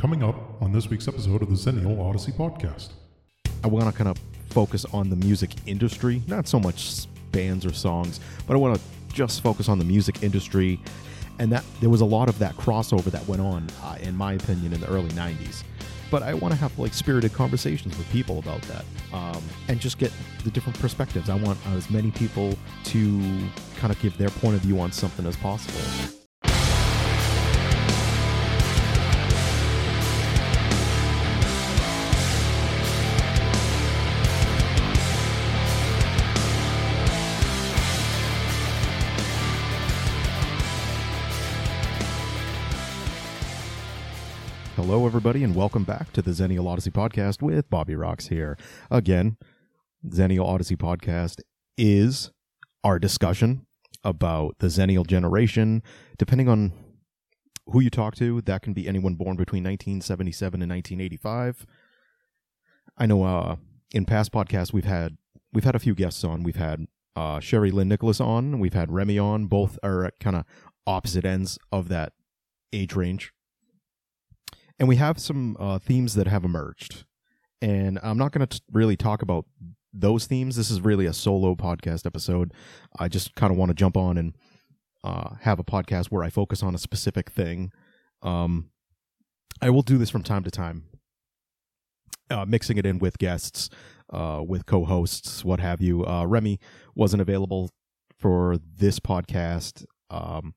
Coming up on this week's episode of the Zennial Odyssey podcast. I want to kind of focus on the music industry, not so much bands or songs, but I want to just focus on the music industry. And that there was a lot of that crossover that went on, uh, in my opinion, in the early 90s. But I want to have like spirited conversations with people about that um, and just get the different perspectives. I want as many people to kind of give their point of view on something as possible. Hello, everybody, and welcome back to the Zennial Odyssey podcast with Bobby Rox here. Again, Zennial Odyssey podcast is our discussion about the Zennial generation. Depending on who you talk to, that can be anyone born between 1977 and 1985. I know uh, in past podcasts we've had we've had a few guests on. We've had uh, Sherry Lynn Nicholas on. We've had Remy on. Both are at kind of opposite ends of that age range and we have some uh, themes that have emerged. And I'm not going to really talk about those themes. This is really a solo podcast episode. I just kind of want to jump on and uh, have a podcast where I focus on a specific thing. Um, I will do this from time to time, uh, mixing it in with guests, uh, with co-hosts, what have you. Uh, Remy wasn't available for this podcast. Um,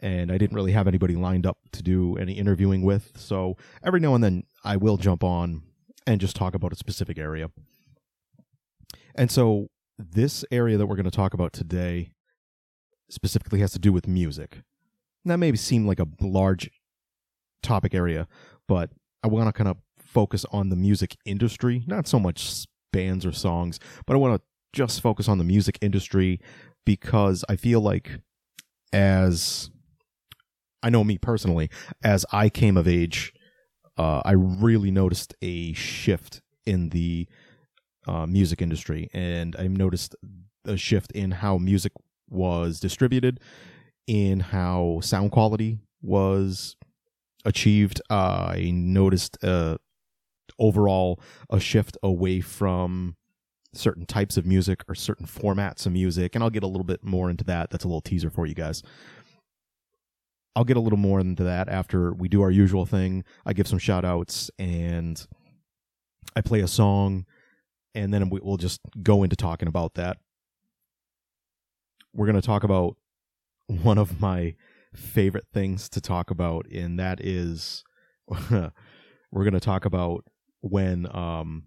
and I didn't really have anybody lined up to do any interviewing with. So every now and then I will jump on and just talk about a specific area. And so this area that we're going to talk about today specifically has to do with music. That may seem like a large topic area, but I want to kind of focus on the music industry, not so much bands or songs, but I want to just focus on the music industry because I feel like as I know me personally, as I came of age, uh, I really noticed a shift in the uh, music industry, and I noticed a shift in how music was distributed, in how sound quality was achieved. Uh, I noticed uh, overall a shift away from certain types of music or certain formats of music, and I'll get a little bit more into that. That's a little teaser for you guys. I'll get a little more into that after we do our usual thing. I give some shout outs and I play a song, and then we'll just go into talking about that. We're going to talk about one of my favorite things to talk about, and that is we're going to talk about when um,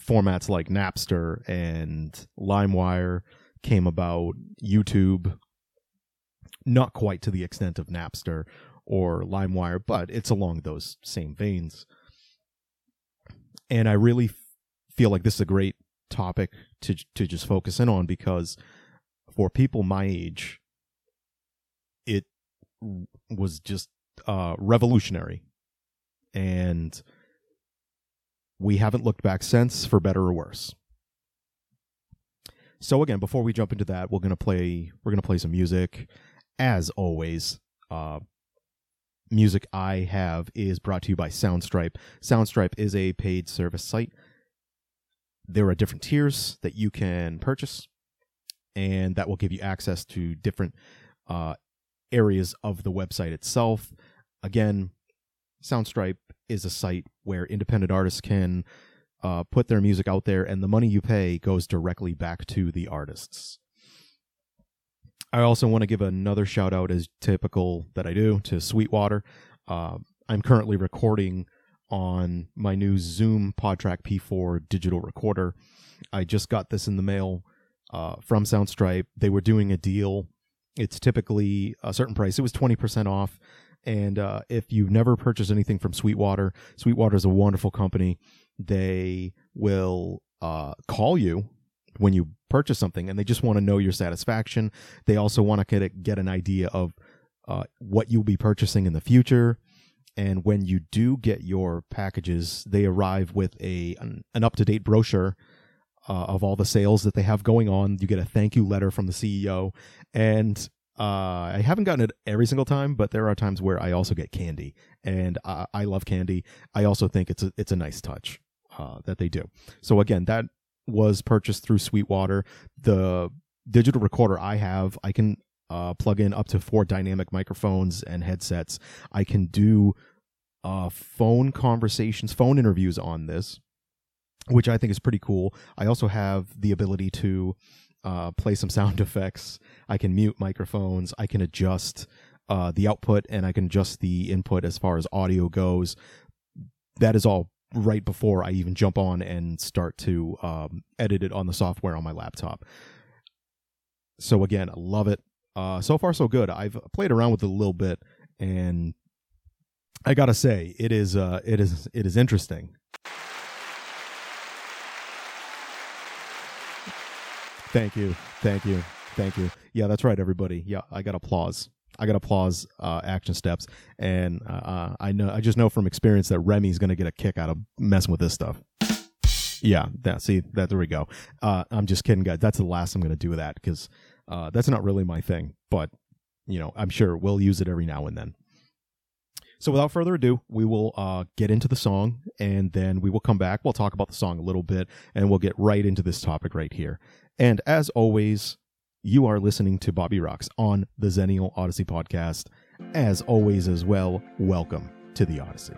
formats like Napster and LimeWire came about, YouTube not quite to the extent of Napster or LimeWire, but it's along those same veins. And I really f- feel like this is a great topic to to just focus in on because for people my age, it was just uh, revolutionary, and we haven't looked back since, for better or worse. So again, before we jump into that, we're gonna play we're gonna play some music as always, uh, music I have is brought to you by Soundstripe. Soundstripe is a paid service site. There are different tiers that you can purchase, and that will give you access to different uh, areas of the website itself. Again, Soundstripe is a site where independent artists can uh, put their music out there, and the money you pay goes directly back to the artists. I also want to give another shout out, as typical that I do, to Sweetwater. Uh, I'm currently recording on my new Zoom PodTrak P4 digital recorder. I just got this in the mail uh, from Soundstripe. They were doing a deal. It's typically a certain price. It was 20% off. And uh, if you've never purchased anything from Sweetwater, Sweetwater is a wonderful company. They will uh, call you when you purchase something and they just want to know your satisfaction. They also want to get, get an idea of uh, what you'll be purchasing in the future. And when you do get your packages, they arrive with a an, an up to date brochure uh, of all the sales that they have going on. You get a thank you letter from the CEO, and Uh, I haven't gotten it every single time, but there are times where I also get candy, and I, I love candy. I also think it's a it's a nice touch uh, that they do. So again, that was purchased through Sweetwater. The digital recorder I have, I can uh, plug in up to four dynamic microphones and headsets. I can do uh, phone conversations, phone interviews on this, which I think is pretty cool. I also have the ability to uh, play some sound effects. I can mute microphones. I can adjust uh, the output and I can adjust the input as far as audio goes. That is all right before I even jump on and start to um, edit it on the software on my laptop. So again, I love it. Uh, so far, so good. I've played around with it a little bit, and I gotta say, it is uh, it is it is interesting. Thank you, thank you, thank you. Yeah, that's right, everybody. Yeah, I got applause. I got applause uh, action steps, and uh, uh, I know I just know from experience that Remy's gonna get a kick out of messing with this stuff. Yeah, that see that there we go. Uh, I'm just kidding, guys. That's the last I'm gonna do with that because uh, that's not really my thing. But you know, I'm sure we'll use it every now and then. So without further ado, we will uh, get into the song, and then we will come back. We'll talk about the song a little bit, and we'll get right into this topic right here. And as always, you are listening to Bobby Rox on the Zennial Odyssey podcast. As always, as well, welcome to the Odyssey.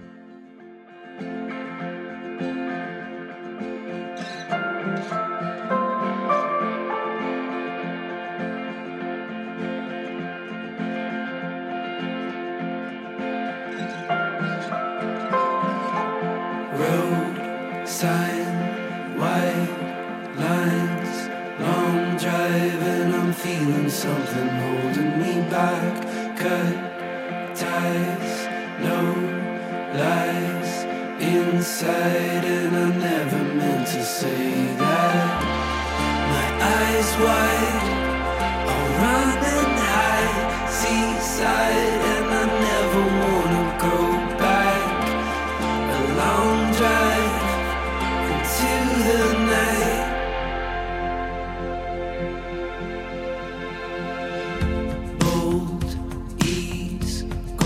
Cut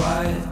quiet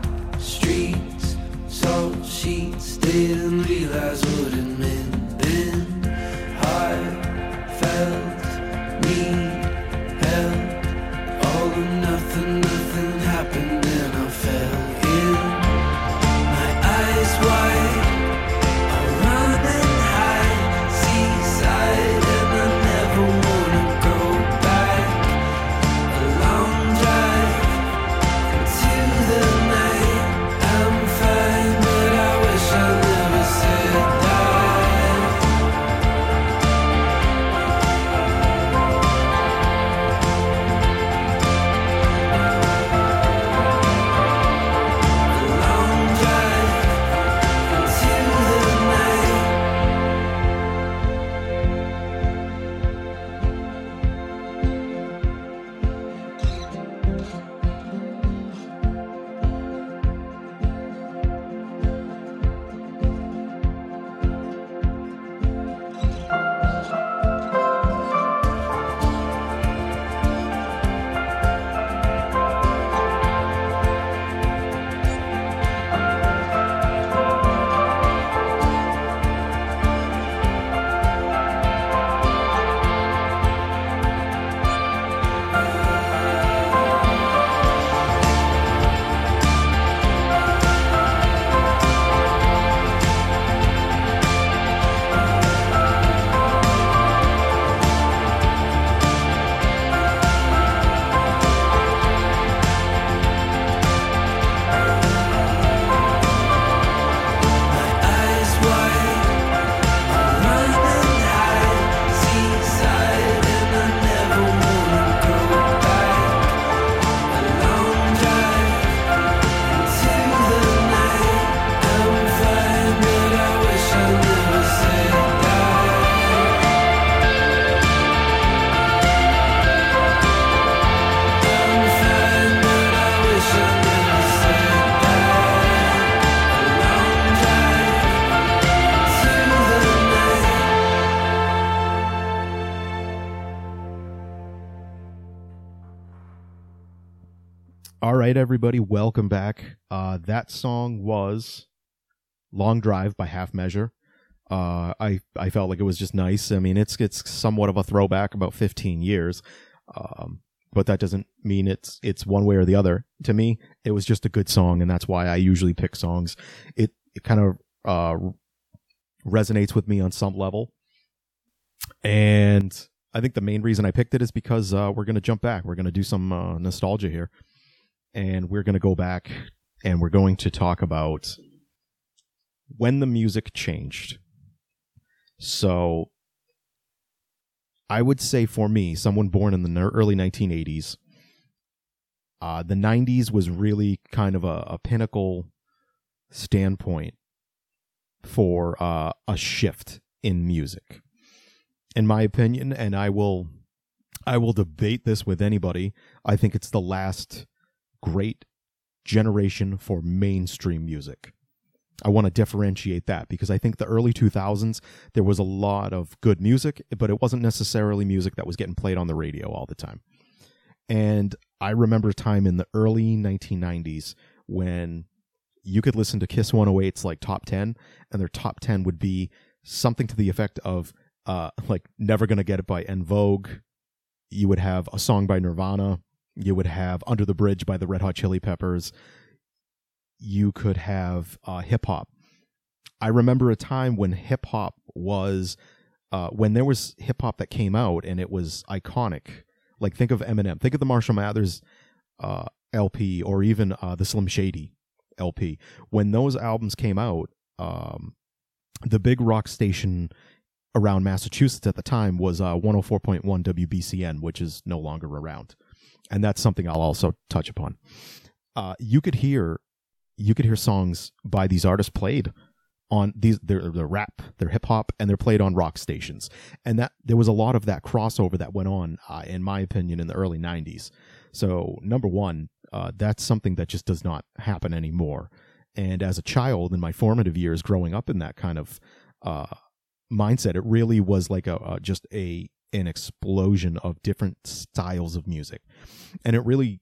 right, everybody, welcome back. Uh, that song was "Long Drive" by Half Measure. Uh, I I felt like it was just nice. I mean, it's it's somewhat of a throwback, about 15 years, um, but that doesn't mean it's it's one way or the other. To me, it was just a good song, and that's why I usually pick songs. It it kind of uh, resonates with me on some level, and I think the main reason I picked it is because uh, we're going to jump back. We're going to do some uh, nostalgia here, and we're going to go back and we're going to talk about when the music changed. So, I would say for me, someone born in the early 1980s, uh, the 90s was really kind of a, a pinnacle standpoint for uh, a shift in music in my opinion, and I will I will debate this with anybody. I think it's the last great generation for mainstream music. I want to differentiate that because I think the early 2000s there was a lot of good music, but it wasn't necessarily music that was getting played on the radio all the time. And I remember a time in the early 1990s when you could listen to Kiss 108's like top 10 and their top 10 would be something to the effect of uh, like Never Gonna Get It by En Vogue. You would have a song by Nirvana. You would have Under the Bridge by the Red Hot Chili Peppers. You could have uh, hip hop. I remember a time when hip hop was, uh, when there was hip hop that came out and it was iconic. Like think of Eminem, think of the Marshall Mathers uh, LP, or even uh, the Slim Shady LP. When those albums came out, um, the big rock station around Massachusetts at the time was uh, 104.1 WBCN, which is no longer around, and that's something I'll also touch upon. Uh, you could hear, you could hear songs by these artists played on these they're, they're rap, they're hip hop, and they're played on rock stations, and that there was a lot of that crossover that went on, uh, in my opinion, in the early '90s. So number one, uh, that's something that just does not happen anymore. And as a child in my formative years, growing up in that kind of uh, mindset. It really was like a just a an explosion of different styles of music, and it really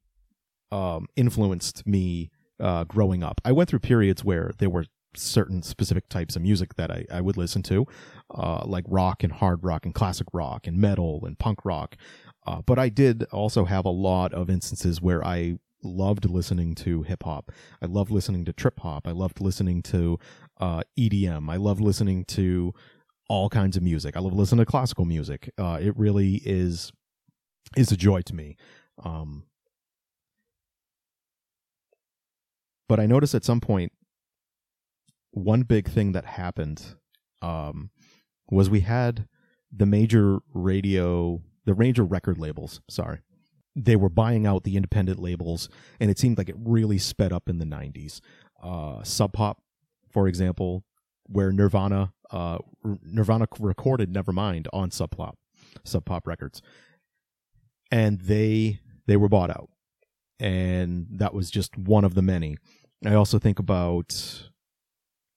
um, influenced me uh, growing up. I went through periods where there were certain specific types of music that I, I would listen to, uh, like rock and hard rock and classic rock and metal and punk rock. Uh, but I did also have a lot of instances where I loved listening to hip hop. I loved listening to trip hop. I loved listening to uh, EDM. I loved listening to all kinds of music. I love listening to classical music. Uh, it really is is a joy to me. Um, but I noticed at some point one big thing that happened um, was we had the major radio, the major record labels. Sorry, they were buying out the independent labels, and it seemed like it really sped up in the '90s. Uh, Sub Pop, for example, where Nirvana uh, Nirvana recorded Nevermind on Sub Pop, Sub Pop Records, and they they were bought out, and that was just one of the many. I also think about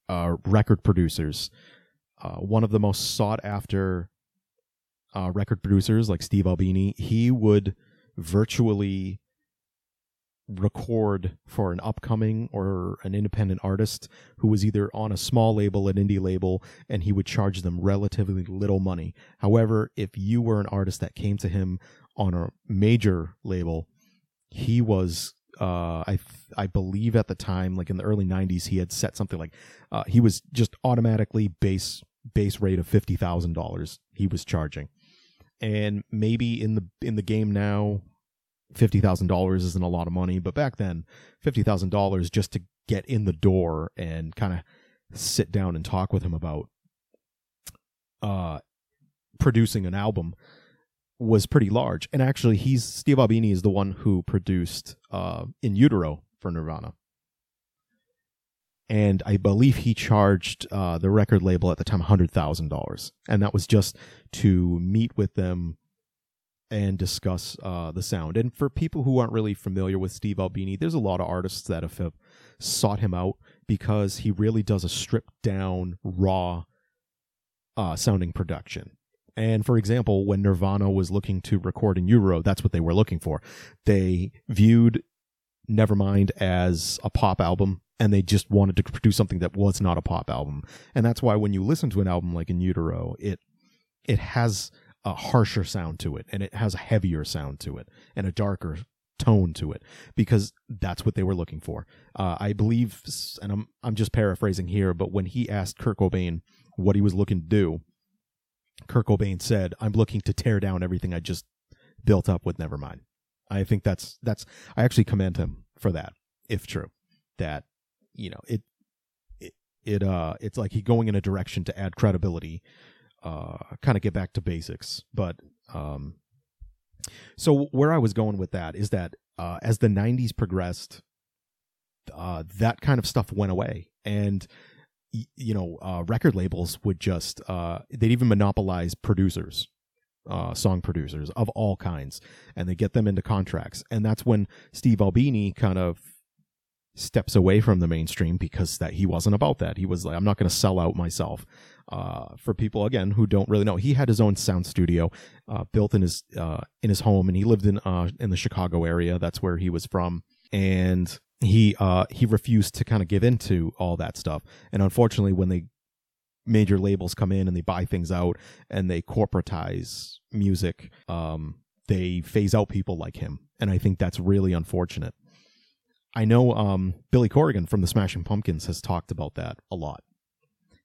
uh, record producers. Uh, one of the most sought after uh, record producers, like Steve Albini, he would virtually record for an upcoming or an independent artist who was either on a small label, an indie label, and he would charge them relatively little money. However, if you were an artist that came to him on a major label, he was uh, I I believe at the time, like in the early '90s, he had set something like uh, he was just automatically base base rate of fifty thousand dollars he was charging, and maybe in the in the game now, fifty thousand dollars isn't a lot of money, but back then, fifty thousand dollars just to get in the door and kind of sit down and talk with him about uh producing an album was pretty large. And actually, he's Steve Albini is the one who produced uh In Utero for Nirvana. And I believe he charged uh, the record label at the time hundred thousand dollars, and that was just to meet with them and discuss uh, the sound. And for people who aren't really familiar with Steve Albini, there's a lot of artists that have, sought him out because he really does a stripped down, raw uh, sounding production. And for example, when Nirvana was looking to record in Utero, that's what they were looking for. They viewed Nevermind as a pop album and they just wanted to produce something that was not a pop album. And that's why when you listen to an album like In Utero, it it has a harsher sound to it and it has a heavier sound to it and a darker tone to it because that's what they were looking for. Uh, I believe, and I'm I'm just paraphrasing here, but when he asked Kurt Cobain what he was looking to do, Kurt Cobain said, "I'm looking to tear down everything I just built up with Nevermind." I think that's that's I actually commend him for that, if true. That you know it it it uh it's like he going in a direction to add credibility, uh, kind of get back to basics, but um. So where I was going with that is that uh, as the '90s progressed, uh, that kind of stuff went away, and you know, uh, record labels would just uh, they'd even monopolize producers, uh, song producers of all kinds, and they get them into contracts, and that's when Steve Albini kind of steps away from the mainstream because that he wasn't about that. He was like, I'm not going to sell out myself. Uh, for people again who don't really know, he had his own sound studio uh, built in his uh, in his home, and he lived in uh, in the Chicago area. That's where he was from, and he uh, he refused to kind of give into all that stuff. And unfortunately, when they major labels come in and they buy things out and they corporatize music, um, they phase out people like him, and I think that's really unfortunate. I know um, Billy Corrigan from the Smashing Pumpkins has talked about that a lot.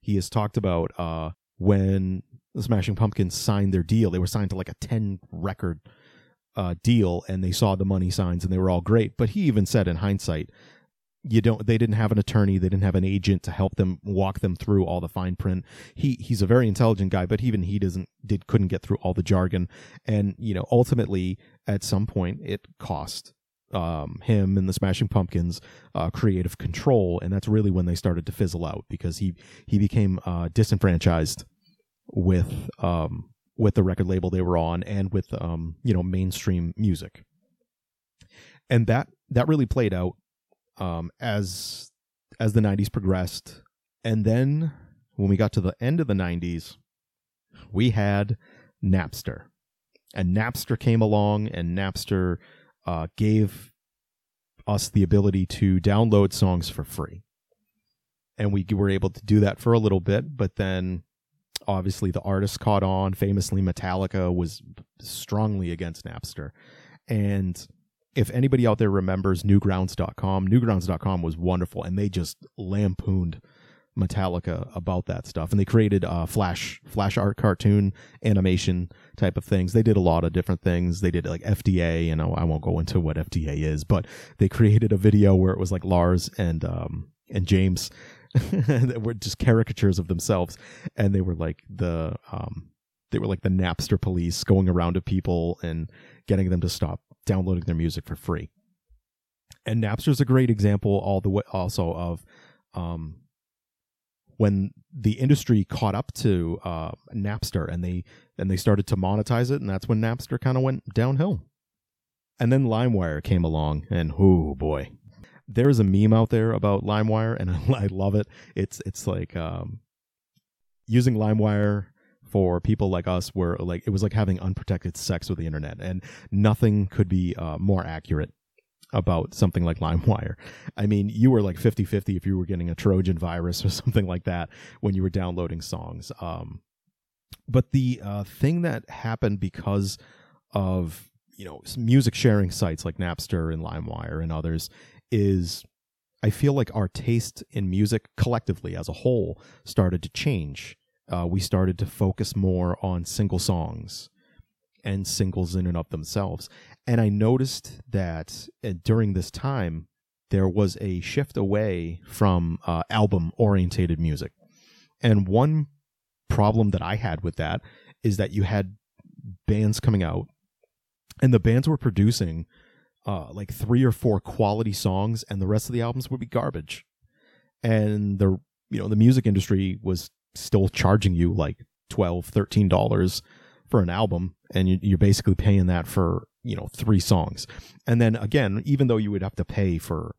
He has talked about uh, when the Smashing Pumpkins signed their deal. They were signed to like a 10 record uh, deal and they saw the money signs and they were all great. But he even said in hindsight, you don't they didn't have an attorney they didn't have an agent to help them walk them through all the fine print he he's a very intelligent guy but even he doesn't did couldn't get through all the jargon and you know ultimately at some point it cost um, him and the Smashing Pumpkins uh, creative control, and that's really when they started to fizzle out because he he became uh, disenfranchised with um, with the record label they were on and with um, you know mainstream music, and that that really played out um, as as the '90s progressed, and then when we got to the end of the '90s, we had Napster, and Napster came along, and Napster uh, gave us the ability to download songs for free. And we were able to do that for a little bit, but then obviously the artists caught on. Famously, Metallica was strongly against Napster. And if anybody out there remembers newgrounds.com, newgrounds.com was wonderful and they just lampooned Metallica about that stuff, and they created uh, flash flash art cartoon animation type of things. They did a lot of different things. They did like FDA, and I won't go into what FDA is, but they created a video where it was like Lars and um, and James that were just caricatures of themselves, and they were like the um, they were like the Napster police going around to people and getting them to stop downloading their music for free. And Napster's a great example, all the way also of um, when the industry caught up to uh, Napster and they and they started to monetize it, and that's when Napster kind of went downhill. And then LimeWire came along, and oh boy, there's a meme out there about LimeWire, and I, love it. It's it's like um, using LimeWire for people like us, where like it was like having unprotected sex with the internet, and nothing could be uh, more accurate about something like LimeWire. I mean, you were like 50 50 if you were getting a Trojan virus or something like that when you were downloading songs. Um, but the uh, thing that happened because of you know music sharing sites like Napster and LimeWire and others is I feel like our taste in music collectively as a whole started to change. Uh, we started to focus more on single songs and singles in and of themselves. And I noticed that uh, during this time, there was a shift away from uh, album orientated music. And one problem that I had with that is that you had bands coming out, and the bands were producing uh, like three or four quality songs, and the rest of the albums would be garbage. And the you know the music industry was still charging you like 12 13 dollars for an album and you're basically paying that for you know three songs and then again even though you would have to pay for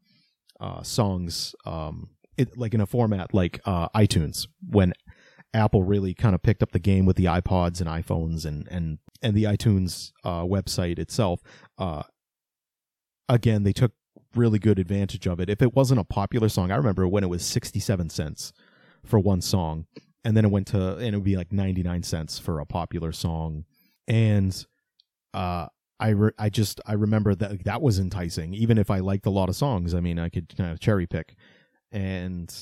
uh, songs um, it, like in a format like uh, itunes when apple really kind of picked up the game with the ipods and iphones and and and the itunes uh, website itself uh, again they took really good advantage of it. If it wasn't a popular song, I remember when it was 67 cents for one song and then it went to and it would be like 99 cents for a popular song and uh I re- I just I remember that that was enticing even if I liked a lot of songs. I mean I could kind of cherry pick. And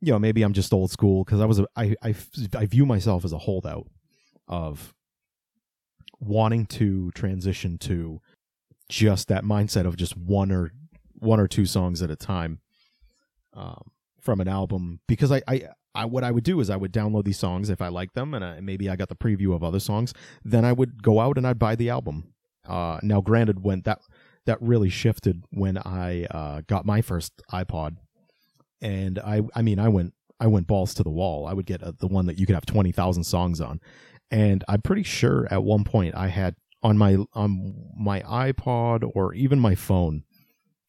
you know maybe I'm just old school cuz I was a, I, I I view myself as a holdout of wanting to transition to just that mindset of just one or one or two songs at a time um, from an album. Because I, I I what I would do is I would download these songs if I like them and I, maybe I got the preview of other songs. Then I would go out and I'd buy the album. Uh, now, granted, when that that really shifted when I uh, got my first iPod, and I I mean I went I went balls to the wall. I would get a, the one that you could have twenty thousand songs on, and I'm pretty sure at one point I had on my on my iPod or even my phone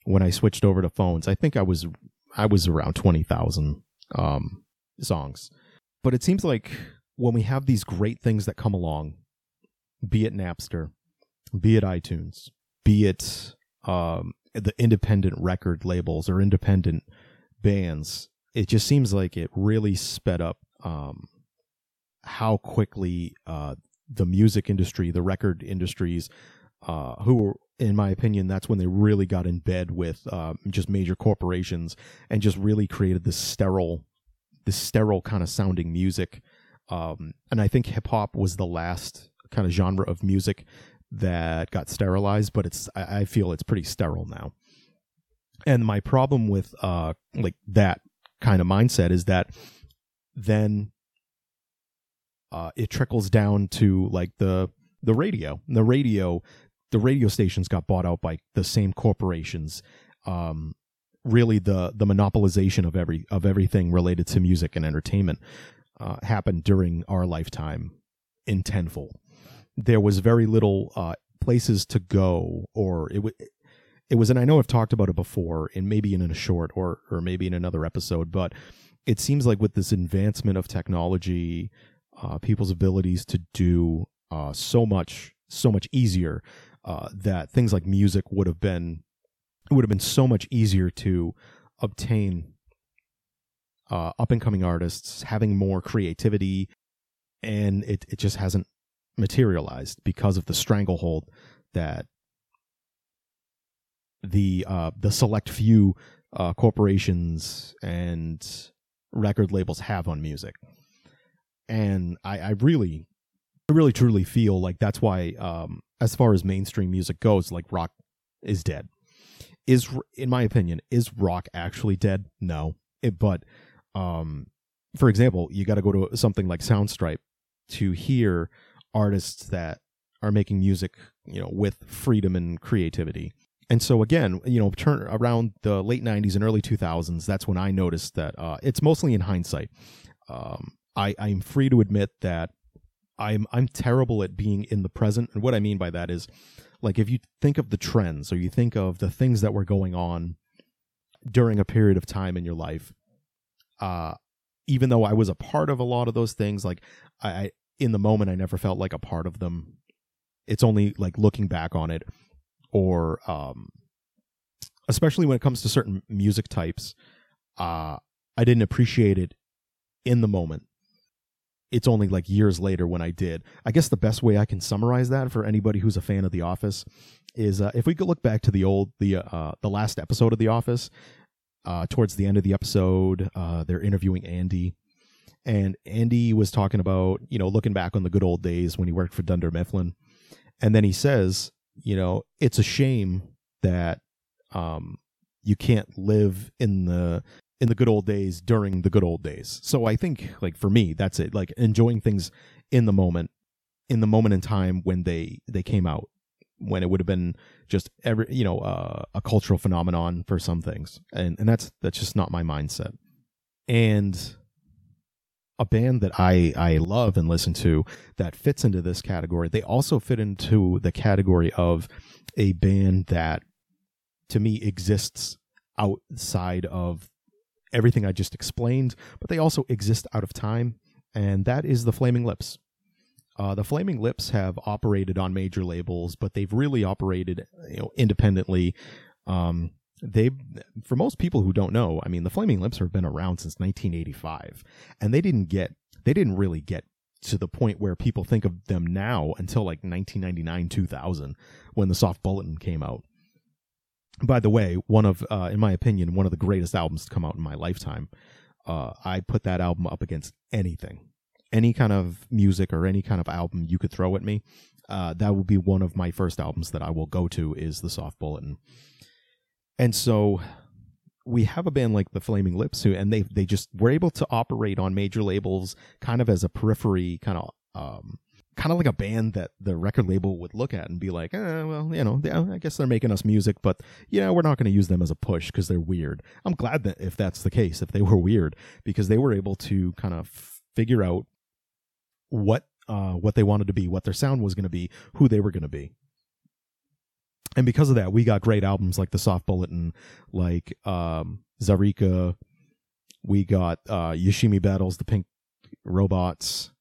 when I switched over to phones. I think I was I was around twenty thousand. Um, songs. But it seems like when we have these great things that come along, be it Napster, be it iTunes, be it um, the independent record labels or independent bands, it just seems like it really sped up um, how quickly uh, the music industry, the record industries, uh, who in my opinion, that's when they really got in bed with uh, just major corporations and just really created this sterile this sterile kind of sounding music. Um, and I think hip hop was the last kind of genre of music that got sterilized, but it's I, I feel it's pretty sterile now. And my problem with uh like that kind of mindset is that then uh it trickles down to like the the radio. The radio the radio stations got bought out by the same corporations. Um really the the monopolization of every of everything related to music and entertainment uh, happened during our lifetime in tenfold. There was very little uh, places to go, or it was it was, and I know I've talked about it before, and maybe in a short or or maybe in another episode, but it seems like with this advancement of technology, uh, people's abilities to do uh, so much so much easier uh, that things like music would have been it would have been so much easier to obtain uh, up and coming artists having more creativity, and it it just hasn't materialized because of the stranglehold that the uh, the select few uh, corporations and record labels have on music. And I, I really, I really truly feel like that's why, um, as far as mainstream music goes, like rock is dead is in my opinion is rock actually dead? No. It, but um for example you got to go to something like soundstripe to hear artists that are making music you know with freedom and creativity. And so again you know turn around the late 90s and early 2000s that's when i noticed that uh, it's mostly in hindsight. Um, i i'm free to admit that i'm i'm terrible at being in the present. And what i mean by that is like if you think of the trends or you think of the things that were going on during a period of time in your life uh even though i was a part of a lot of those things like i, I in the moment i never felt like a part of them. It's only like looking back on it or um especially when it comes to certain music types uh i didn't appreciate it in the moment it's only like years later when I did. I guess the best way I can summarize that for anybody who's a fan of The Office is uh, if we could look back to the old the uh, the last episode of The Office. Uh, towards the end of the episode, uh, they're interviewing Andy, and Andy was talking about you know looking back on the good old days when he worked for Dunder Mifflin, and then he says, you know, it's a shame that um, you can't live in the in the good old days during the good old days. So I think like for me that's it like enjoying things in the moment in the moment in time when they they came out when it would have been just every you know uh, a cultural phenomenon for some things and and that's that's just not my mindset. And a band that I I love and listen to that fits into this category. They also fit into the category of a band that to me exists outside of everything I just explained, but they also exist out of time, and that is the Flaming Lips. Uh, the Flaming Lips have operated on major labels, but they've really operated you know independently um, they for most people who don't know, I mean, the Flaming Lips have been around since 1985, and they didn't get they didn't really get to the point where people think of them now until like 1999 2000 when the Soft Bulletin came out. By the way, one of uh, in my opinion one of the greatest albums to come out in my lifetime. Uh, I put that album up against anything, any kind of music or any kind of album you could throw at me. Uh, that would be one of my first albums that I will go to is the Soft Bulletin. And so we have a band like the Flaming Lips who, and they they just were able to operate on major labels kind of as a periphery, kind of um, kind of like a band that the record label would look at and be like, eh, well, you know, they, I guess they're making us music, but yeah, we're not going to use them as a push because they're weird. I'm glad that if that's the case, if they were weird, because they were able to kind of figure out what uh, what they wanted to be, what their sound was going to be, who they were going to be and because of that, we got great albums like the Soft Bulletin, like um, Zaireeka. We got uh, Yoshimi Battles, the Pink Robots.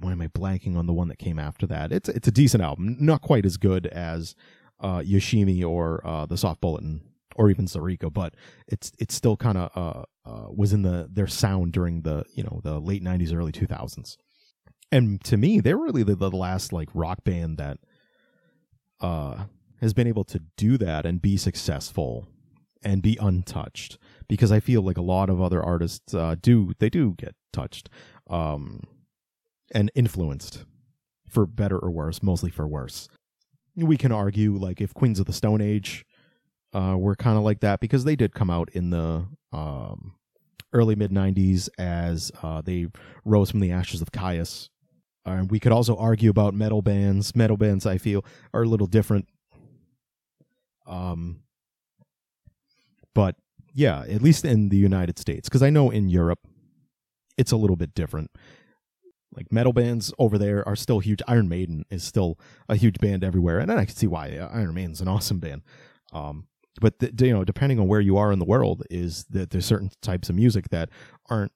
Why am I blanking on the one that came after that? It's it's a decent album, not quite as good as uh, Yoshimi or uh, the Soft Bulletin or even Zaireeka, but it's it's still kind of uh, uh, was in the their sound during the you know the late '90s, early 2000s. And to me, they were really the, the last like rock band that uh has been able to do that and be successful and be untouched because I feel like a lot of other artists uh, do they do get touched um, and influenced for better or worse, mostly for worse. We can argue like if Queens of the Stone Age uh, were kind of like that because they did come out in the um, early mid '90s as uh, they rose from the ashes of Kyuss. Uh, we could also argue about metal bands. Metal bands, I feel, are a little different um, but yeah, at least in the United States, because I know in Europe it's a little bit different. Like metal bands over there are still huge. Iron Maiden is still a huge band everywhere, and I can see why Iron Maiden's an awesome band. Um, but the, you know, depending on where you are in the world, is that there's certain types of music that aren't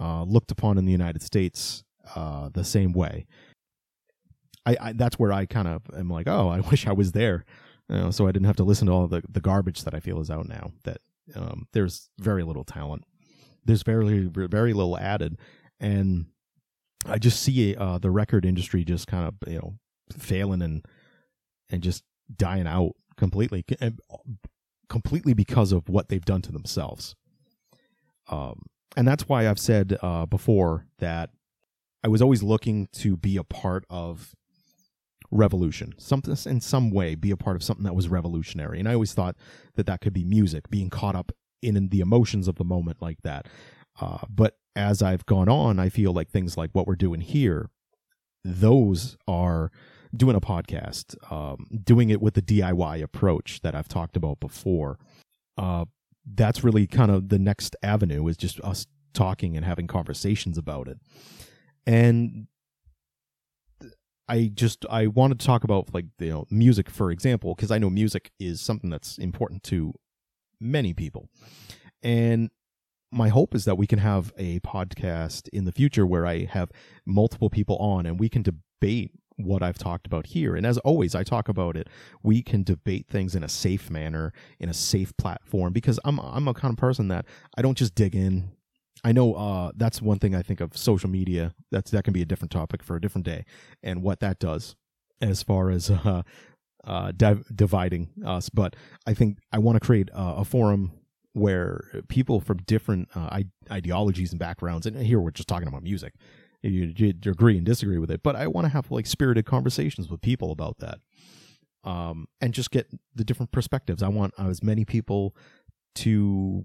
uh, looked upon in the United States uh, the same way. I, I that's where I kind of am like, oh, I wish I was there you know, so I didn't have to listen to all the the garbage that I feel is out now. That um, there's very little talent. There's very very little added, and I just see uh, the record industry just kind of you know failing and and just dying out completely, completely because of what they've done to themselves. Um, and that's why I've said uh, before that I was always looking to be a part of revolution something in some way be a part of something that was revolutionary and i always thought that that could be music being caught up in, in the emotions of the moment like that uh, but as i've gone on i feel like things like what we're doing here those are doing a podcast um, doing it with the diy approach that i've talked about before. Uh, that's really kind of the next avenue is just us talking and having conversations about it. And I just I wanted to talk about like you know music for example because I know music is something that's important to many people, and my hope is that we can have a podcast in the future where I have multiple people on and we can debate what I've talked about here. And as always, I talk about it. We can debate things in a safe manner, in a safe platform, because I'm I'm a kind of person that I don't just dig in I know uh, that's one thing I think of social media. That's that can be a different topic for a different day, and what that does as far as uh, uh, dividing us. But I think I want to create a forum where people from different uh, ideologies and backgrounds, and here we're just talking about music. You, you, agree and disagree with it, but I want to have like spirited conversations with people about that, um, and just get the different perspectives. I want as many people to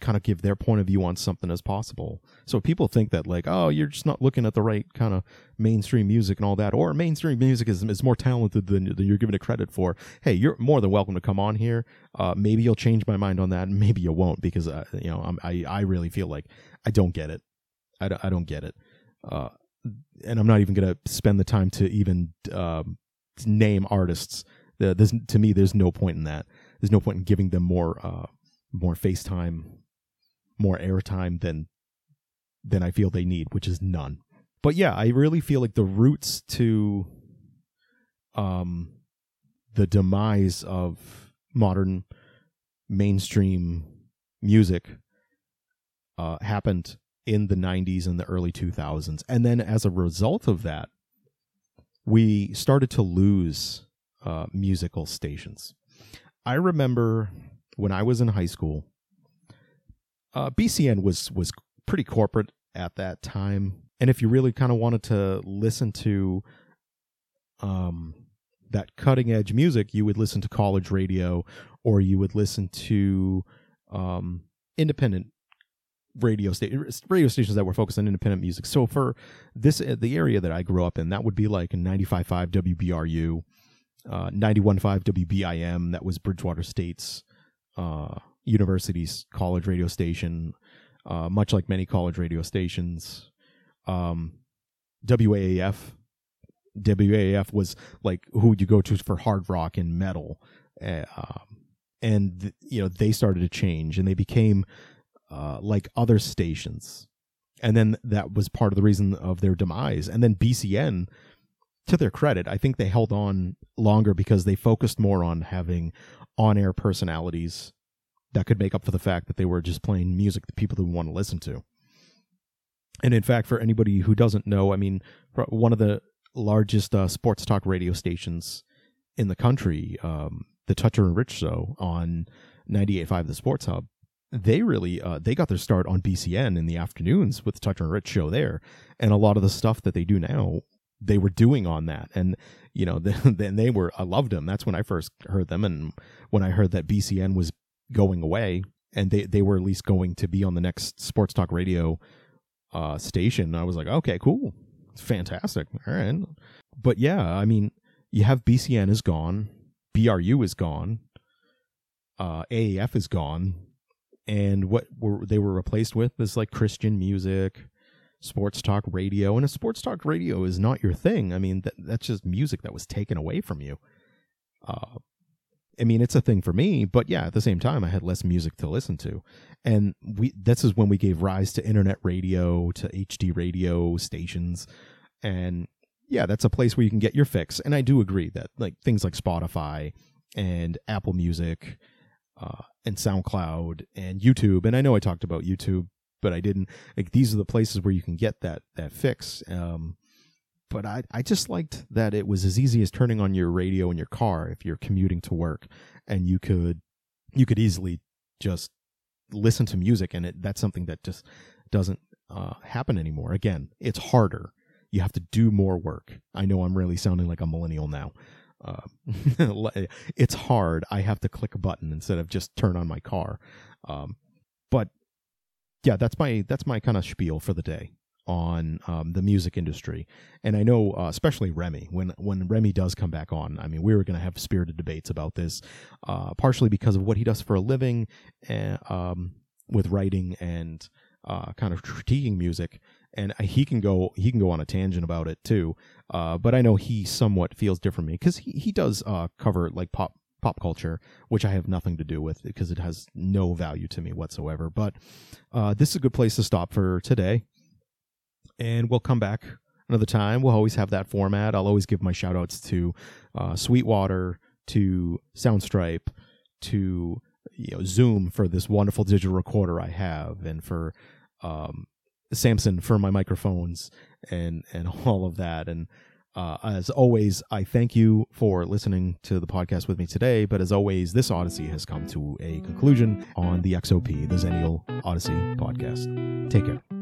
kind of give their point of view on something as possible. So people think that like, oh, you're just not looking at the right kind of mainstream music and all that, or mainstream music is, is more talented than, than you're giving it credit for. Hey, you're more than welcome to come on here. Uh, maybe you'll change my mind on that, and maybe you won't because uh, you know I'm, i I really feel like I don't get it. I don't, I don't get it. Uh, and I'm not even gonna spend the time to even um, name artists. The, this, to me, there's no point in that. There's no point in giving them more uh, more FaceTime more airtime than than I feel they need, which is none. But yeah, I really feel like the roots to um the demise of modern mainstream music uh, happened in the 90s and the early 2000s. And then as a result of that, we started to lose uh, musical stations. I remember when I was in high school, uh, BCN was was pretty corporate at that time, and if you really kind of wanted to listen to um, that cutting edge music, you would listen to college radio, or you would listen to um, independent radio sta- radio stations that were focused on independent music. So for this uh, the area that I grew up in, that would be like 95.5 WBRU, uh, 91.5 WBIM. That was Bridgewater State's uh, university's college radio station. Uh, much like many college radio stations, um, WAAF. WAAF was like who would you go to for hard rock and metal, uh, and you know they started to change and they became uh, like other stations. And then that was part of the reason of their demise. And then BCN, to their credit, I think they held on longer because they focused more on having on air personalities that could make up for the fact that they were just playing music that people didn't want to listen to. And in fact, for anybody who doesn't know, I mean, one of the largest uh, sports talk radio stations in the country, um, the Toucher and Rich Show on 98.5 The Sports Hub, they really uh, they got their start on BCN in the afternoons with the Toucher and Rich show there, and a lot of the stuff that they do now they were doing on that, and you know then they were I loved them. That's when I first heard them, and when I heard that BCN was going away, and they they were at least going to be on the next sports talk radio uh, station, I was like, okay, cool, fantastic, all right. But yeah, I mean, you have BCN is gone, BRU is gone, uh, AAF is gone and what were they were replaced with is like Christian music, sports talk radio, and a sports talk radio is not your thing. I mean, that, that's just music that was taken away from you. Uh, I mean, it's a thing for me, but yeah, at the same time, I had less music to listen to, and we this is when we gave rise to internet radio, to HD radio stations, and yeah, that's a place where you can get your fix. And I do agree that like things like Spotify and Apple Music uh, and SoundCloud and YouTube. And I know I talked about YouTube, but I didn't. Like these are the places where you can get that that fix. Um, but I I just liked that it was as easy as turning on your radio in your car if you're commuting to work, and you could you could easily just listen to music, and it that's something that just doesn't uh, happen anymore. Again, it's harder. You have to do more work. I know I'm really sounding like a millennial now, uh, it's hard. I have to click a button instead of just turn on my car. Um, but yeah, that's my that's my kind of spiel for the day on um, the music industry. And I know, uh, especially Remy, when when Remy does come back on, I mean, we were going to have spirited debates about this, uh, partially because of what he does for a living, and, um, with writing and uh, kind of critiquing music, and he can go he can go on a tangent about it too. Uh, but I know he somewhat feels different me because he he does uh, cover like pop pop culture, which I have nothing to do with because it has no value to me whatsoever. But uh, this is a good place to stop for today, and we'll come back another time. We'll always have that format. I'll always give my shout outs to uh, Sweetwater, to Soundstripe, to you know Zoom for this wonderful digital recorder I have, and for um, Samson for my microphones and and all of that. And uh, as always, I thank you for listening to the podcast with me today. But as always, this Odyssey has come to a conclusion on the XOP, the Zennial Odyssey podcast. Take care.